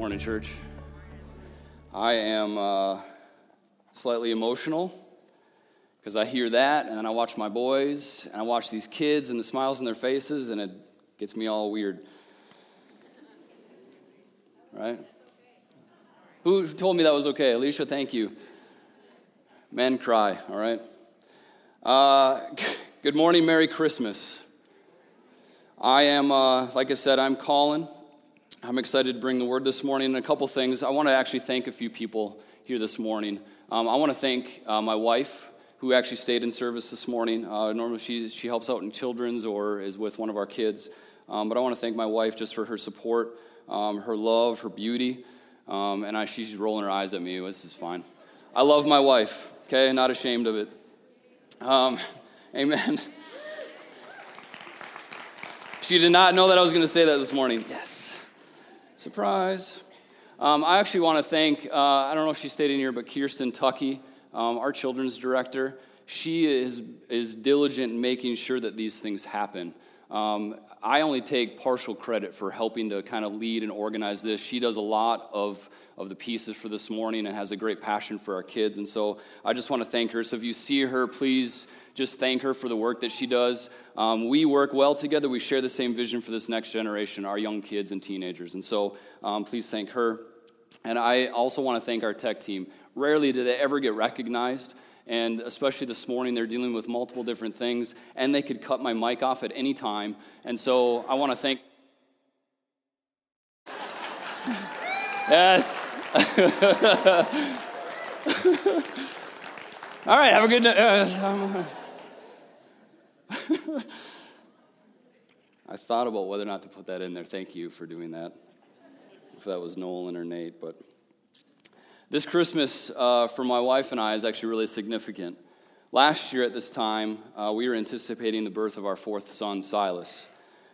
morning, church. I am uh, slightly emotional because I hear that and I watch my boys and I watch these kids and the smiles on their faces and it gets me all weird. Right? Who told me that was okay? Alicia, thank you. Men cry, all right? Uh, good morning, Merry Christmas. I am, uh, like I said, I'm Colin. I'm excited to bring the word this morning. And a couple things. I want to actually thank a few people here this morning. Um, I want to thank uh, my wife, who actually stayed in service this morning. Uh, normally, she, she helps out in children's or is with one of our kids. Um, but I want to thank my wife just for her support, um, her love, her beauty. Um, and I, she's rolling her eyes at me. This is fine. I love my wife, okay? Not ashamed of it. Um, amen. she did not know that I was going to say that this morning. Surprise. Um, I actually want to thank, uh, I don't know if she stayed in here, but Kirsten Tucky, um, our children's director. She is, is diligent in making sure that these things happen. Um, I only take partial credit for helping to kind of lead and organize this. She does a lot of, of the pieces for this morning and has a great passion for our kids. And so I just want to thank her. So if you see her, please just thank her for the work that she does. Um, we work well together. We share the same vision for this next generation, our young kids and teenagers. And so um, please thank her. And I also want to thank our tech team. Rarely do they ever get recognized. And especially this morning, they're dealing with multiple different things, and they could cut my mic off at any time. And so I want to thank. yes. All right, have a good night. Uh, I thought about whether or not to put that in there. Thank you for doing that. If that was Nolan or Nate, but this Christmas uh, for my wife and I is actually really significant. Last year at this time, uh, we were anticipating the birth of our fourth son, Silas.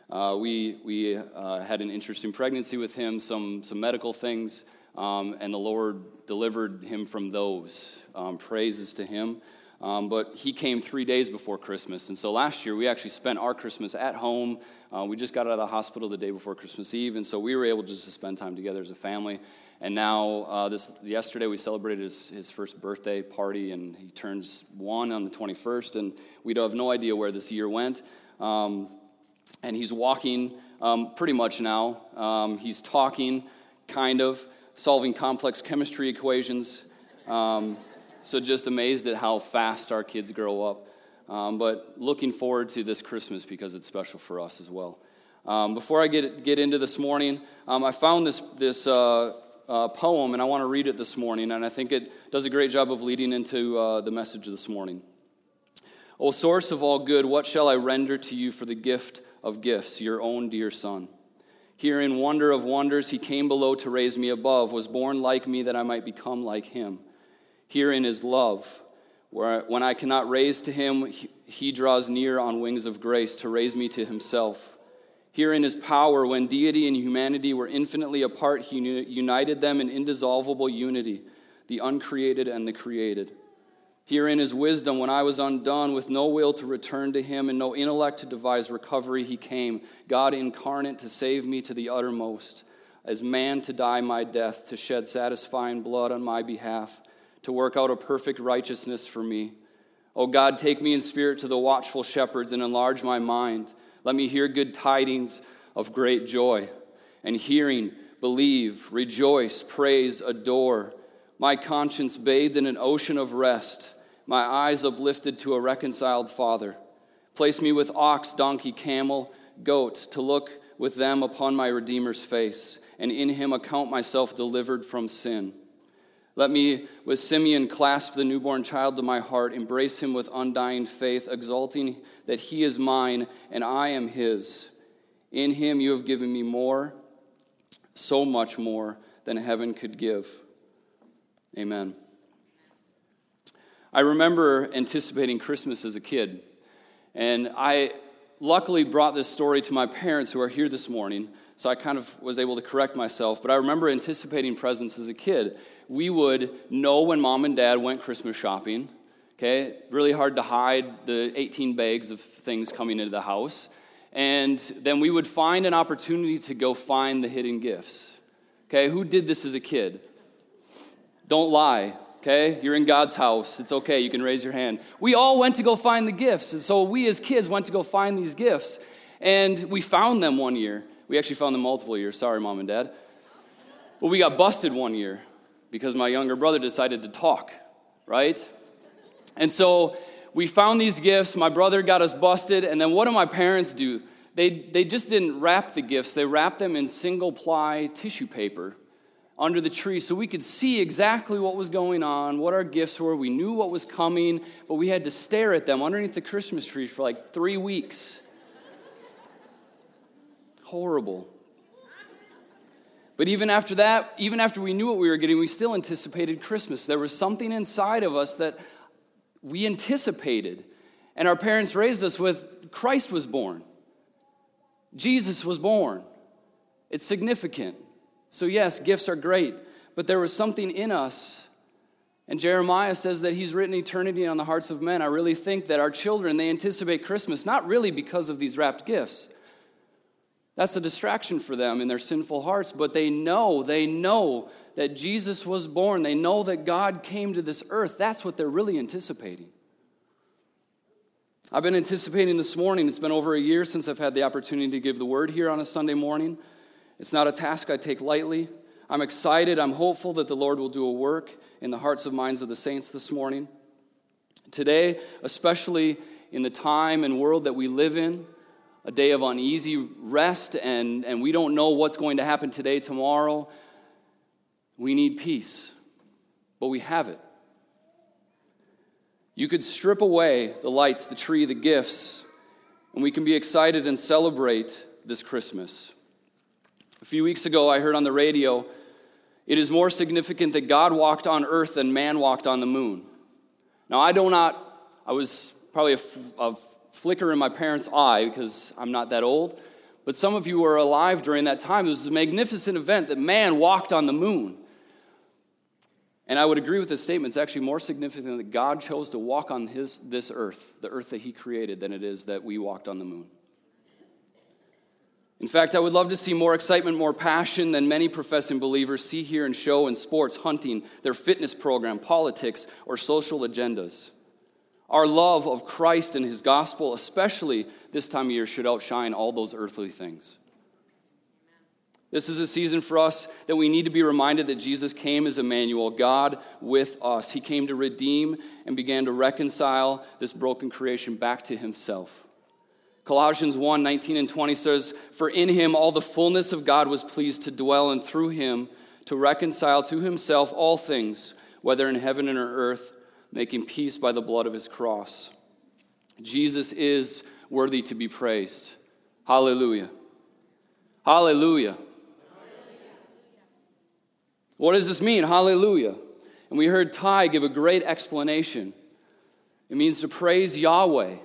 Uh, we we uh, had an interesting pregnancy with him, some, some medical things, um, and the Lord delivered him from those. Um, praises to him. Um, but he came three days before Christmas. And so last year, we actually spent our Christmas at home. Uh, we just got out of the hospital the day before Christmas Eve. And so we were able just to spend time together as a family. And now, uh, this yesterday, we celebrated his, his first birthday party, and he turns one on the 21st. And we have no idea where this year went. Um, and he's walking um, pretty much now. Um, he's talking, kind of, solving complex chemistry equations. So just amazed at how fast our kids grow up. Um, but looking forward to this Christmas because it's special for us as well. Um, before I get, get into this morning, um, I found this, this uh, uh, poem and I want to read it this morning, and I think it does a great job of leading into uh, the message this morning. O source of all good, what shall I render to you for the gift of gifts, your own dear Son? Here in wonder of wonders, he came below to raise me above, was born like me that I might become like him. Herein is love, where when I cannot raise to him, he draws near on wings of grace to raise me to himself. Herein is power, when deity and humanity were infinitely apart, he united them in indissoluble unity, the uncreated and the created. Herein is wisdom, when I was undone, with no will to return to him and no intellect to devise recovery, he came, God incarnate, to save me to the uttermost, as man to die my death, to shed satisfying blood on my behalf to work out a perfect righteousness for me. O God, take me in spirit to the watchful shepherds and enlarge my mind. Let me hear good tidings of great joy. And hearing, believe, rejoice, praise, adore. My conscience bathed in an ocean of rest, my eyes uplifted to a reconciled Father. Place me with ox, donkey, camel, goat, to look with them upon my Redeemer's face, and in him account myself delivered from sin. Let me, with Simeon, clasp the newborn child to my heart, embrace him with undying faith, exulting that he is mine and I am his. In him you have given me more, so much more than heaven could give. Amen. I remember anticipating Christmas as a kid, and I luckily brought this story to my parents who are here this morning, so I kind of was able to correct myself. But I remember anticipating presents as a kid we would know when mom and dad went Christmas shopping. Okay, really hard to hide the 18 bags of things coming into the house. And then we would find an opportunity to go find the hidden gifts. Okay, who did this as a kid? Don't lie. Okay, you're in God's house. It's okay. You can raise your hand. We all went to go find the gifts. And so we as kids went to go find these gifts. And we found them one year. We actually found them multiple years. Sorry, mom and dad. But we got busted one year because my younger brother decided to talk, right? And so we found these gifts. My brother got us busted. And then what do my parents do? They, they just didn't wrap the gifts, they wrapped them in single ply tissue paper under the tree so we could see exactly what was going on, what our gifts were. We knew what was coming, but we had to stare at them underneath the Christmas tree for like three weeks. Horrible. But even after that, even after we knew what we were getting, we still anticipated Christmas. There was something inside of us that we anticipated. And our parents raised us with Christ was born, Jesus was born. It's significant. So, yes, gifts are great, but there was something in us. And Jeremiah says that he's written eternity on the hearts of men. I really think that our children, they anticipate Christmas not really because of these wrapped gifts. That's a distraction for them in their sinful hearts, but they know, they know that Jesus was born. They know that God came to this earth. That's what they're really anticipating. I've been anticipating this morning. It's been over a year since I've had the opportunity to give the word here on a Sunday morning. It's not a task I take lightly. I'm excited. I'm hopeful that the Lord will do a work in the hearts and minds of the saints this morning. Today, especially in the time and world that we live in, a day of uneasy rest, and, and we don't know what's going to happen today, tomorrow. We need peace, but we have it. You could strip away the lights, the tree, the gifts, and we can be excited and celebrate this Christmas. A few weeks ago, I heard on the radio it is more significant that God walked on earth than man walked on the moon. Now, I do not, I was probably a, a flicker in my parents' eye because I'm not that old. But some of you were alive during that time. It was a magnificent event that man walked on the moon. And I would agree with this statement. It's actually more significant that God chose to walk on his, this earth, the earth that he created, than it is that we walked on the moon. In fact, I would love to see more excitement, more passion than many professing believers see here in show and sports, hunting, their fitness program, politics, or social agendas. Our love of Christ and his gospel, especially this time of year, should outshine all those earthly things. This is a season for us that we need to be reminded that Jesus came as Emmanuel, God with us. He came to redeem and began to reconcile this broken creation back to himself. Colossians 1 19 and 20 says, For in him all the fullness of God was pleased to dwell, and through him to reconcile to himself all things, whether in heaven or earth making peace by the blood of his cross. Jesus is worthy to be praised. Hallelujah. Hallelujah. What does this mean? Hallelujah. And we heard Ty give a great explanation. It means to praise Yahweh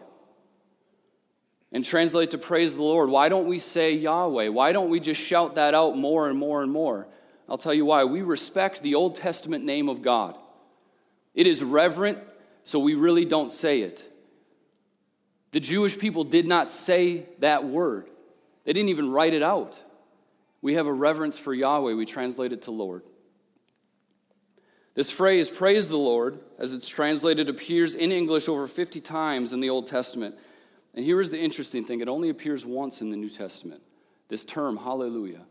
and translate to praise the Lord. Why don't we say Yahweh? Why don't we just shout that out more and more and more? I'll tell you why. We respect the Old Testament name of God. It is reverent, so we really don't say it. The Jewish people did not say that word, they didn't even write it out. We have a reverence for Yahweh, we translate it to Lord. This phrase, praise the Lord, as it's translated, appears in English over 50 times in the Old Testament. And here is the interesting thing it only appears once in the New Testament. This term, hallelujah.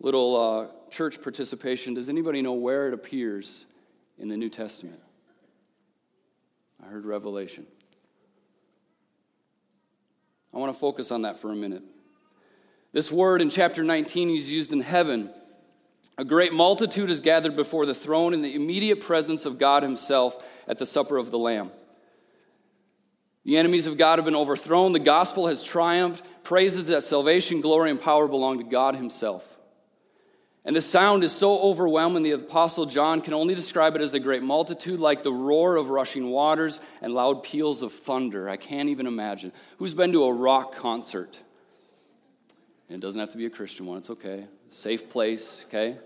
Little uh, church participation. Does anybody know where it appears in the New Testament? I heard Revelation. I want to focus on that for a minute. This word in chapter 19 is used in heaven. A great multitude is gathered before the throne in the immediate presence of God Himself at the supper of the Lamb. The enemies of God have been overthrown. The gospel has triumphed. Praises that salvation, glory, and power belong to God Himself. And the sound is so overwhelming, the Apostle John can only describe it as a great multitude, like the roar of rushing waters and loud peals of thunder. I can't even imagine. Who's been to a rock concert? And it doesn't have to be a Christian one, it's okay. Safe place, okay?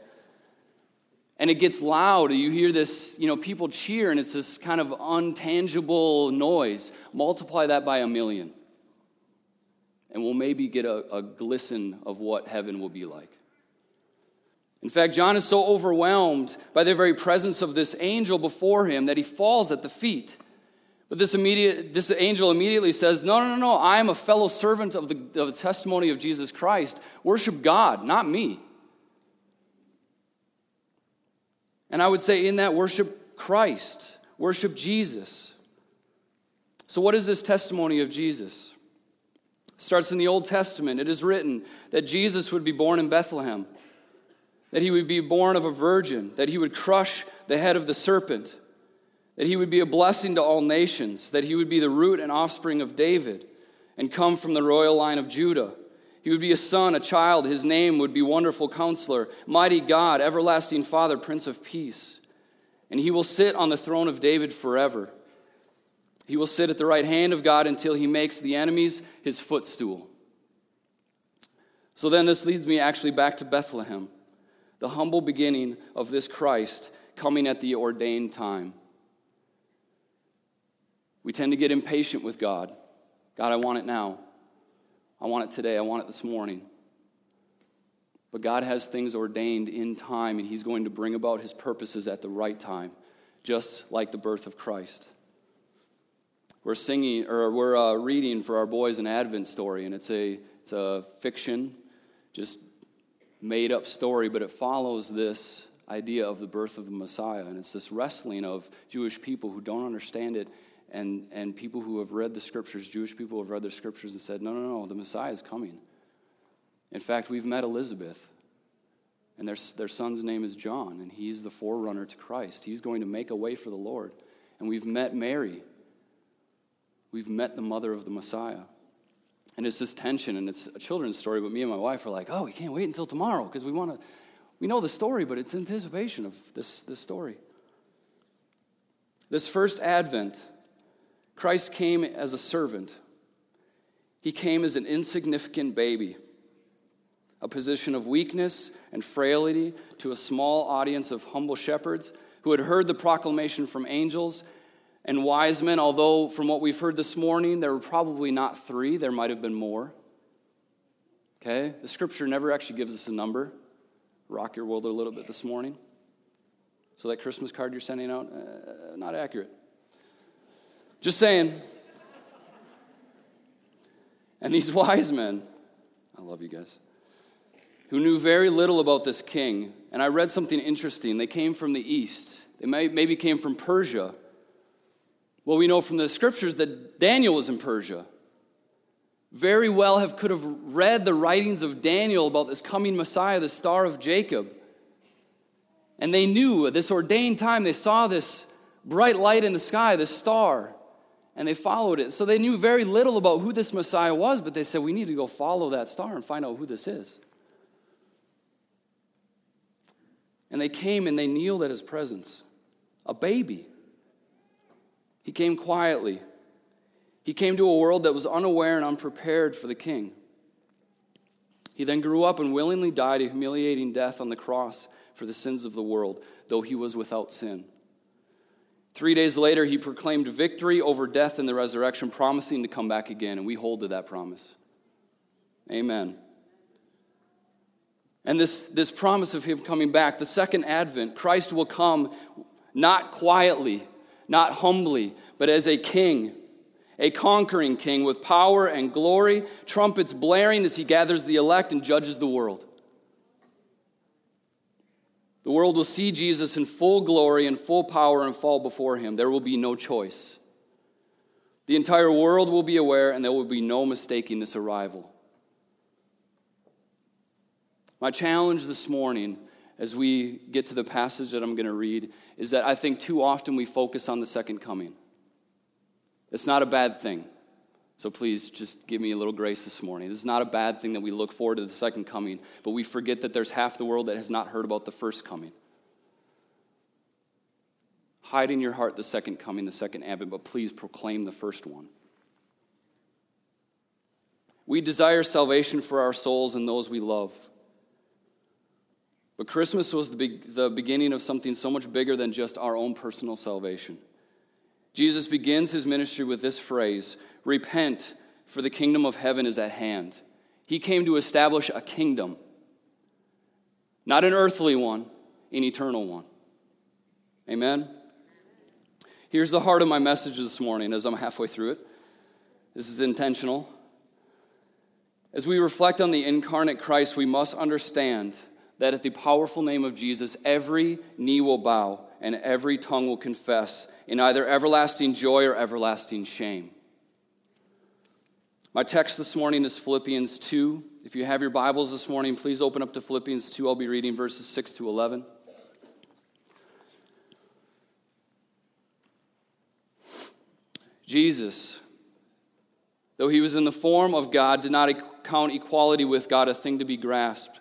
And it gets loud. You hear this, you know, people cheer, and it's this kind of untangible noise. Multiply that by a million. and we'll maybe get a, a glisten of what heaven will be like. In fact, John is so overwhelmed by the very presence of this angel before him that he falls at the feet. But this, immediate, this angel immediately says, No, no, no, no, I am a fellow servant of the, of the testimony of Jesus Christ. Worship God, not me. And I would say, in that, worship Christ, worship Jesus. So, what is this testimony of Jesus? It starts in the Old Testament. It is written that Jesus would be born in Bethlehem that he would be born of a virgin, that he would crush the head of the serpent, that he would be a blessing to all nations, that he would be the root and offspring of David and come from the royal line of Judah. He would be a son, a child. His name would be Wonderful Counselor, Mighty God, Everlasting Father, Prince of Peace. And he will sit on the throne of David forever. He will sit at the right hand of God until he makes the enemies his footstool. So then this leads me actually back to Bethlehem the humble beginning of this Christ coming at the ordained time. We tend to get impatient with God. God, I want it now. I want it today. I want it this morning. But God has things ordained in time, and He's going to bring about His purposes at the right time, just like the birth of Christ. We're singing, or we're uh, reading for our boys an Advent story, and it's a, it's a fiction, just made up story, but it follows this idea of the birth of the Messiah. And it's this wrestling of Jewish people who don't understand it and, and people who have read the scriptures, Jewish people have read the scriptures and said, no, no, no, the Messiah is coming. In fact, we've met Elizabeth, and their, their son's name is John, and he's the forerunner to Christ. He's going to make a way for the Lord. And we've met Mary. We've met the mother of the Messiah. And it's this tension, and it's a children's story, but me and my wife are like, oh, we can't wait until tomorrow because we want to, we know the story, but it's anticipation of this, this story. This first advent, Christ came as a servant. He came as an insignificant baby, a position of weakness and frailty to a small audience of humble shepherds who had heard the proclamation from angels and wise men, although from what we've heard this morning, there were probably not three, there might have been more. Okay? The scripture never actually gives us a number. Rock your world a little bit this morning. So that Christmas card you're sending out, uh, not accurate. Just saying. And these wise men, I love you guys, who knew very little about this king. And I read something interesting. They came from the east, they may, maybe came from Persia. Well, we know from the scriptures that Daniel was in Persia. Very well have could have read the writings of Daniel about this coming Messiah, the star of Jacob. And they knew at this ordained time, they saw this bright light in the sky, this star, and they followed it. So they knew very little about who this Messiah was, but they said, We need to go follow that star and find out who this is. And they came and they kneeled at his presence, a baby. He came quietly. He came to a world that was unaware and unprepared for the king. He then grew up and willingly died a humiliating death on the cross for the sins of the world, though he was without sin. Three days later, he proclaimed victory over death in the resurrection, promising to come back again, and we hold to that promise. Amen. And this, this promise of him coming back, the second advent, Christ will come not quietly, not humbly, but as a king, a conquering king with power and glory, trumpets blaring as he gathers the elect and judges the world. The world will see Jesus in full glory and full power and fall before him. There will be no choice. The entire world will be aware, and there will be no mistaking this arrival. My challenge this morning as we get to the passage that I'm going to read is that I think too often we focus on the second coming. It's not a bad thing. So please just give me a little grace this morning. This is not a bad thing that we look forward to the second coming, but we forget that there's half the world that has not heard about the first coming. Hide in your heart the second coming, the second advent, but please proclaim the first one. We desire salvation for our souls and those we love. But Christmas was the, be- the beginning of something so much bigger than just our own personal salvation. Jesus begins his ministry with this phrase Repent, for the kingdom of heaven is at hand. He came to establish a kingdom, not an earthly one, an eternal one. Amen? Here's the heart of my message this morning as I'm halfway through it. This is intentional. As we reflect on the incarnate Christ, we must understand that at the powerful name of Jesus, every knee will bow and every tongue will confess in either everlasting joy or everlasting shame. My text this morning is Philippians 2. If you have your Bibles this morning, please open up to Philippians 2. I'll be reading verses 6 to 11. Jesus, though he was in the form of God, did not count equality with God a thing to be grasped,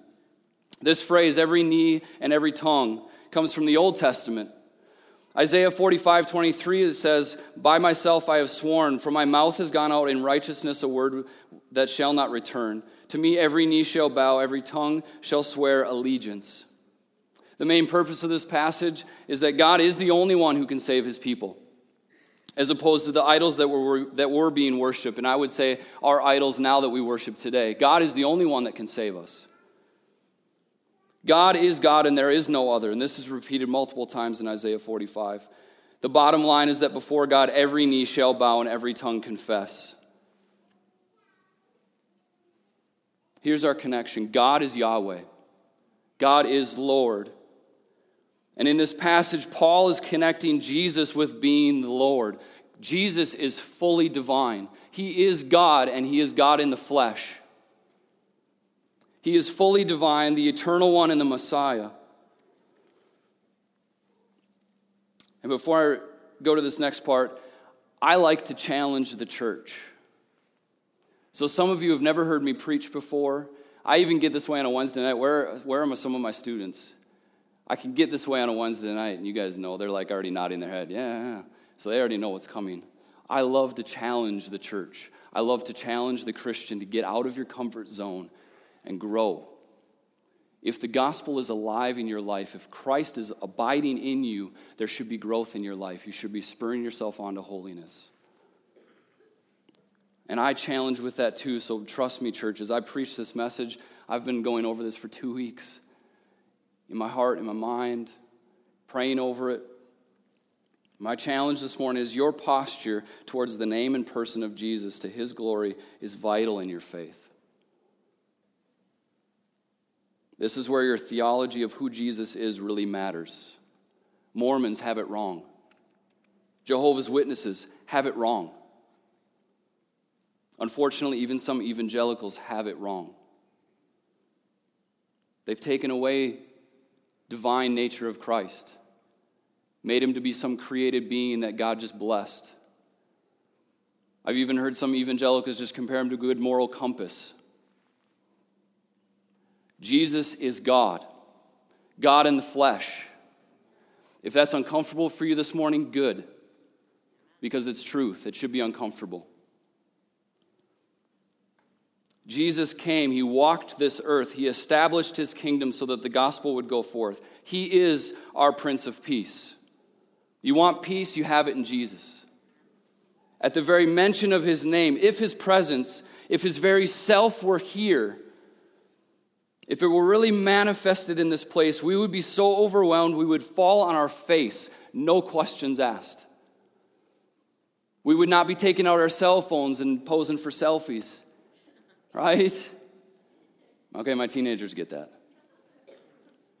This phrase, every knee and every tongue, comes from the Old Testament Isaiah 45, 23, it says, By myself I have sworn, for my mouth has gone out in righteousness a word that shall not return. To me every knee shall bow, every tongue shall swear allegiance. The main purpose of this passage is that God is the only one who can save his people, as opposed to the idols that were, that were being worshiped, and I would say our idols now that we worship today. God is the only one that can save us. God is God and there is no other. And this is repeated multiple times in Isaiah 45. The bottom line is that before God, every knee shall bow and every tongue confess. Here's our connection God is Yahweh, God is Lord. And in this passage, Paul is connecting Jesus with being the Lord. Jesus is fully divine. He is God, and He is God in the flesh. He is fully divine, the eternal one, and the Messiah. And before I go to this next part, I like to challenge the church. So, some of you have never heard me preach before. I even get this way on a Wednesday night. Where, where are some of my students? I can get this way on a Wednesday night, and you guys know they're like already nodding their head. Yeah, yeah. So they already know what's coming. I love to challenge the church. I love to challenge the Christian to get out of your comfort zone and grow. If the gospel is alive in your life, if Christ is abiding in you, there should be growth in your life. You should be spurring yourself on to holiness. And I challenge with that too, so trust me, churches. I preach this message, I've been going over this for two weeks in my heart, in my mind, praying over it. My challenge this morning is your posture towards the name and person of Jesus to his glory is vital in your faith. This is where your theology of who Jesus is really matters. Mormons have it wrong. Jehovah's Witnesses have it wrong. Unfortunately, even some evangelicals have it wrong. They've taken away divine nature of Christ, made him to be some created being that God just blessed. I've even heard some evangelicals just compare him to good moral compass. Jesus is God, God in the flesh. If that's uncomfortable for you this morning, good, because it's truth. It should be uncomfortable. Jesus came, he walked this earth, he established his kingdom so that the gospel would go forth. He is our Prince of Peace. You want peace, you have it in Jesus. At the very mention of his name, if his presence, if his very self were here, if it were really manifested in this place, we would be so overwhelmed we would fall on our face, no questions asked. We would not be taking out our cell phones and posing for selfies, right? Okay, my teenagers get that.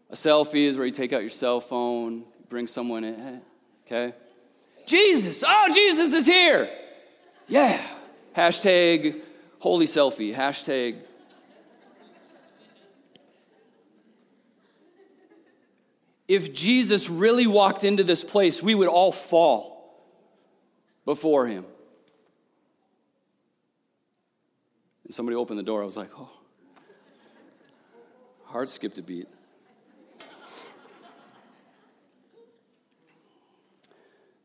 A selfie is where you take out your cell phone, bring someone in, okay? Jesus, oh, Jesus is here. Yeah. Hashtag holy selfie, hashtag if Jesus really walked into this place, we would all fall before him. And somebody opened the door. I was like, oh. Heart skipped a beat.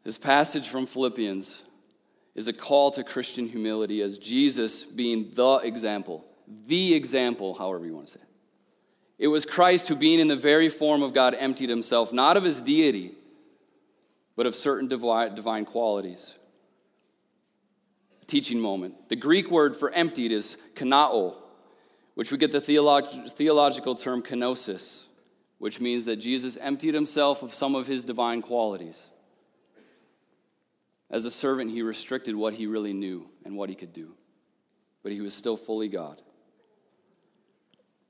This passage from Philippians is a call to Christian humility as Jesus being the example, the example, however you want to say it. It was Christ who, being in the very form of God, emptied himself, not of his deity, but of certain divine qualities. Teaching moment. The Greek word for emptied is kanao, which we get the theolog- theological term kenosis, which means that Jesus emptied himself of some of his divine qualities. As a servant, he restricted what he really knew and what he could do, but he was still fully God.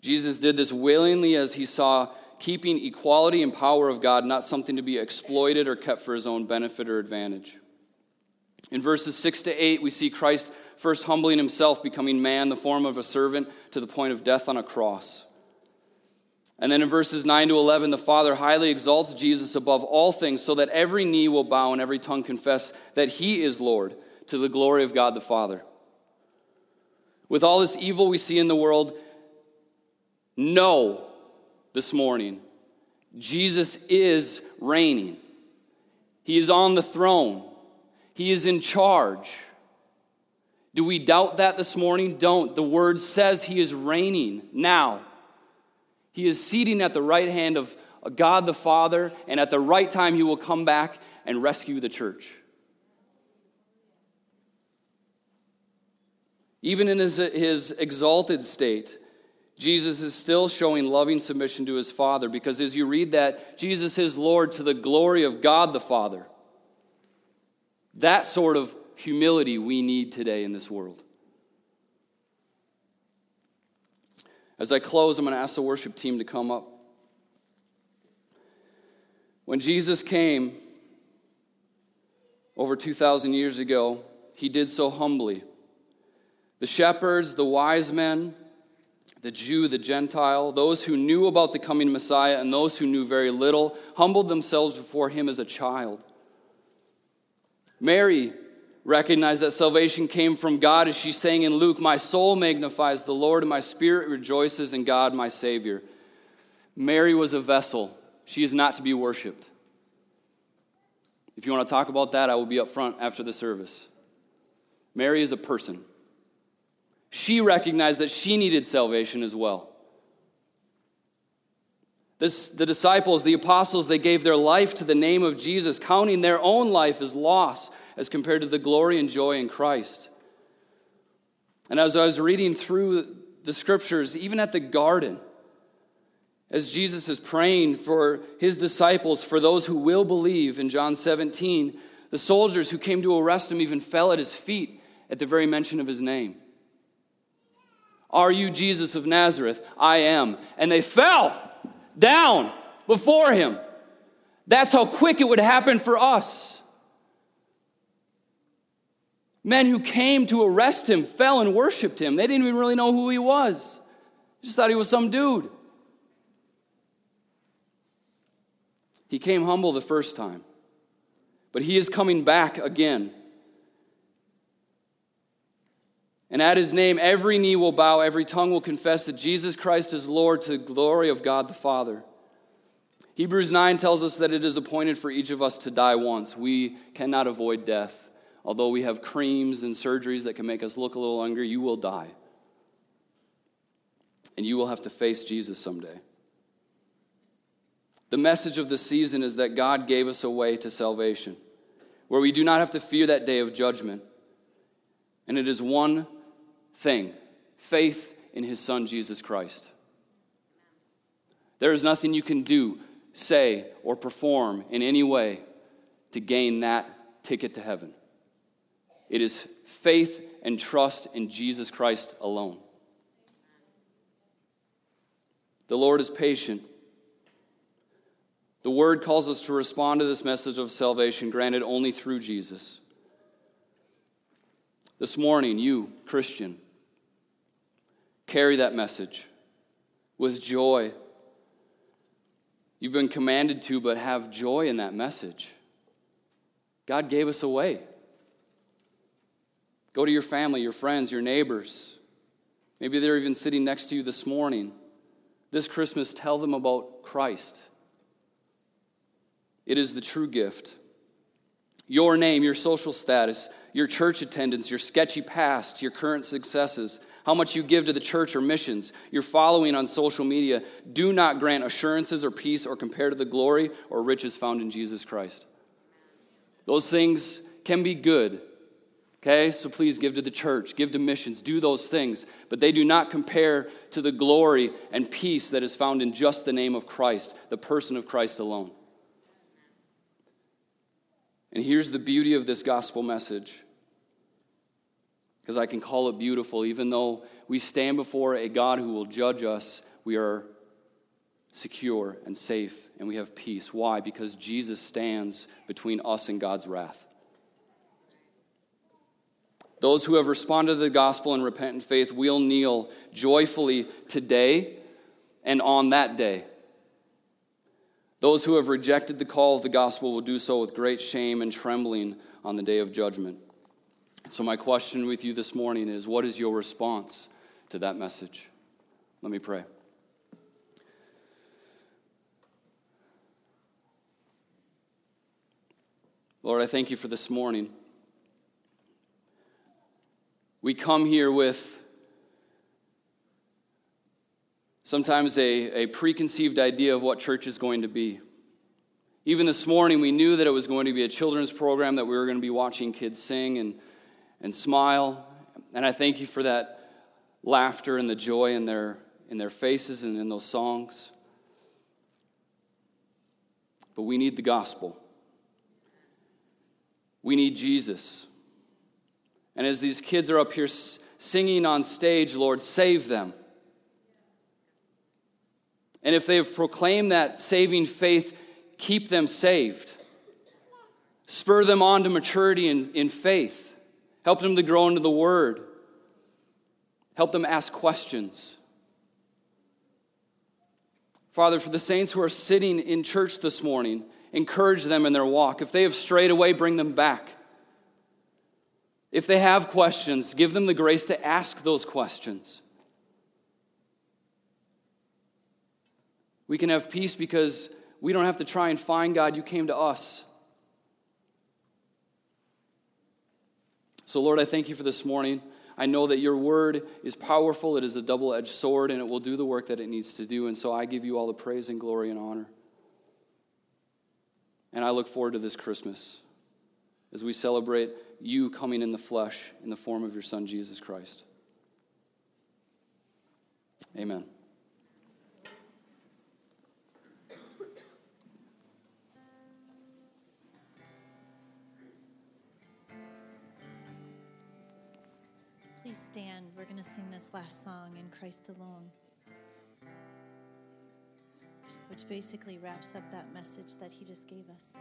Jesus did this willingly as he saw keeping equality and power of God not something to be exploited or kept for his own benefit or advantage. In verses 6 to 8, we see Christ first humbling himself, becoming man, the form of a servant, to the point of death on a cross. And then in verses 9 to 11, the Father highly exalts Jesus above all things so that every knee will bow and every tongue confess that he is Lord to the glory of God the Father. With all this evil we see in the world, know this morning Jesus is reigning. He is on the throne. He is in charge. Do we doubt that this morning? Don't. The word says he is reigning now. He is seating at the right hand of God the Father, and at the right time, he will come back and rescue the church. Even in his, his exalted state, Jesus is still showing loving submission to his Father because as you read that, Jesus is Lord to the glory of God the Father. That sort of humility we need today in this world. As I close, I'm going to ask the worship team to come up. When Jesus came over 2,000 years ago, he did so humbly. The shepherds, the wise men, the Jew, the Gentile, those who knew about the coming Messiah, and those who knew very little, humbled themselves before him as a child. Mary recognized that salvation came from God as she sang in Luke, My soul magnifies the Lord, and my spirit rejoices in God, my Savior. Mary was a vessel. She is not to be worshiped. If you want to talk about that, I will be up front after the service. Mary is a person she recognized that she needed salvation as well. This, the disciples, the apostles, they gave their life to the name of Jesus, counting their own life as loss as compared to the glory and joy in Christ. And as I was reading through the scriptures, even at the garden, as Jesus is praying for his disciples, for those who will believe in John 17, the soldiers who came to arrest him even fell at his feet at the very mention of his name. Are you Jesus of Nazareth? I am. And they fell down before him. That's how quick it would happen for us. Men who came to arrest him fell and worshiped him. They didn't even really know who he was, they just thought he was some dude. He came humble the first time, but he is coming back again. And at his name, every knee will bow, every tongue will confess that Jesus Christ is Lord to the glory of God the Father. Hebrews 9 tells us that it is appointed for each of us to die once. We cannot avoid death. Although we have creams and surgeries that can make us look a little younger, you will die. And you will have to face Jesus someday. The message of the season is that God gave us a way to salvation, where we do not have to fear that day of judgment. And it is one thing faith in his son, Jesus Christ. There is nothing you can do, say, or perform in any way to gain that ticket to heaven. It is faith and trust in Jesus Christ alone. The Lord is patient. The word calls us to respond to this message of salvation granted only through Jesus. This morning, you, Christian, Carry that message with joy. You've been commanded to, but have joy in that message. God gave us a way. Go to your family, your friends, your neighbors. Maybe they're even sitting next to you this morning. This Christmas, tell them about Christ. It is the true gift. Your name, your social status, your church attendance, your sketchy past, your current successes, how much you give to the church or missions, your following on social media, do not grant assurances or peace or compare to the glory or riches found in Jesus Christ. Those things can be good, Okay, so please give to the church, give to missions, do those things, but they do not compare to the glory and peace that is found in just the name of Christ, the person of Christ alone. And here's the beauty of this gospel message. Because I can call it beautiful, even though we stand before a God who will judge us, we are secure and safe and we have peace. Why? Because Jesus stands between us and God's wrath. Those who have responded to the gospel in repentant faith will kneel joyfully today and on that day. Those who have rejected the call of the gospel will do so with great shame and trembling on the day of judgment. So, my question with you this morning is what is your response to that message? Let me pray. Lord, I thank you for this morning. We come here with sometimes a, a preconceived idea of what church is going to be. Even this morning, we knew that it was going to be a children's program, that we were going to be watching kids sing and, and smile. And I thank you for that laughter and the joy in their, in their faces and in those songs. But we need the gospel. We need Jesus. And as these kids are up here singing on stage, Lord, save them. And if they have proclaimed that saving faith, keep them saved. Spur them on to maturity in, in faith. Help them to grow into the word. Help them ask questions. Father, for the saints who are sitting in church this morning, encourage them in their walk. If they have strayed away, bring them back. If they have questions, give them the grace to ask those questions. We can have peace because we don't have to try and find God. You came to us. So, Lord, I thank you for this morning. I know that your word is powerful, it is a double edged sword, and it will do the work that it needs to do. And so I give you all the praise and glory and honor. And I look forward to this Christmas as we celebrate you coming in the flesh in the form of your Son, Jesus Christ. Amen. Please stand. We're going to sing this last song, In Christ Alone, which basically wraps up that message that he just gave us.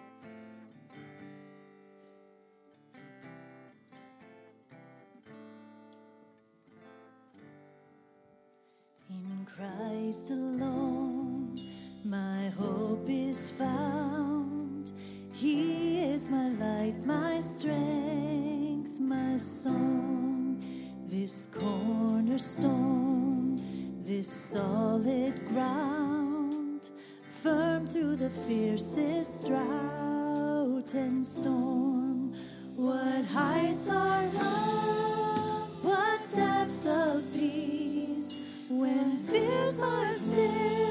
In Christ alone, my hope is found. He is my light, my strength, my song. Fiercest drought and storm. What heights are love, what depths of peace when fears are still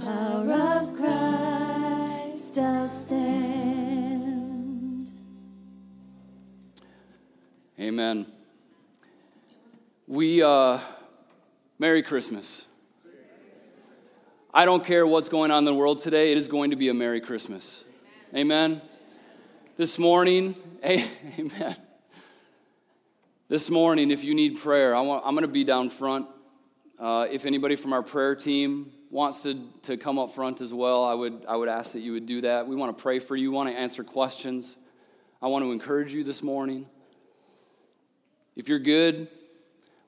power of Christ I'll stand. Amen. We, uh, Merry Christmas. I don't care what's going on in the world today, it is going to be a Merry Christmas. Amen. This morning, amen. This morning, if you need prayer, I want, I'm going to be down front. Uh, if anybody from our prayer team wants to, to come up front as well, I would, I would ask that you would do that. We want to pray for you, want to answer questions. I want to encourage you this morning. If you're good,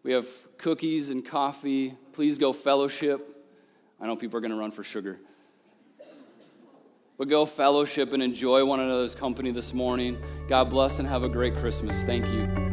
we have cookies and coffee. Please go fellowship. I know people are going to run for sugar. But go fellowship and enjoy one another's company this morning. God bless and have a great Christmas. Thank you.